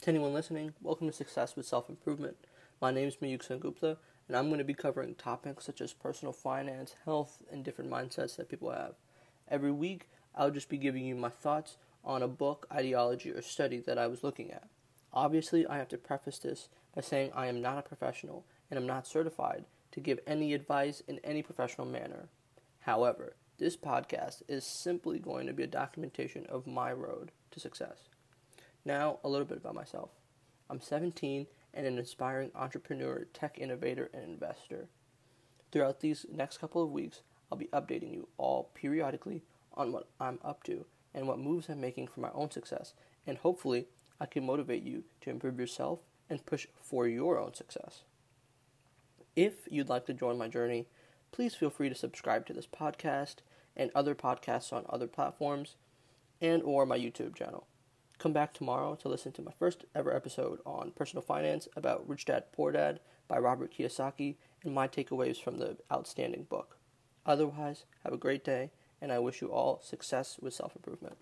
To anyone listening, welcome to Success with Self Improvement. My name is Mayuk Sengupta, and I'm going to be covering topics such as personal finance, health, and different mindsets that people have. Every week, I'll just be giving you my thoughts on a book, ideology, or study that I was looking at. Obviously, I have to preface this by saying I am not a professional and am not certified to give any advice in any professional manner. However, this podcast is simply going to be a documentation of my road to success. Now, a little bit about myself. I'm 17 and an aspiring entrepreneur, tech innovator, and investor. Throughout these next couple of weeks, I'll be updating you all periodically on what I'm up to and what moves I'm making for my own success, and hopefully, I can motivate you to improve yourself and push for your own success. If you'd like to join my journey, please feel free to subscribe to this podcast and other podcasts on other platforms and or my YouTube channel. Come back tomorrow to listen to my first ever episode on personal finance about Rich Dad Poor Dad by Robert Kiyosaki and my takeaways from the outstanding book. Otherwise, have a great day, and I wish you all success with self improvement.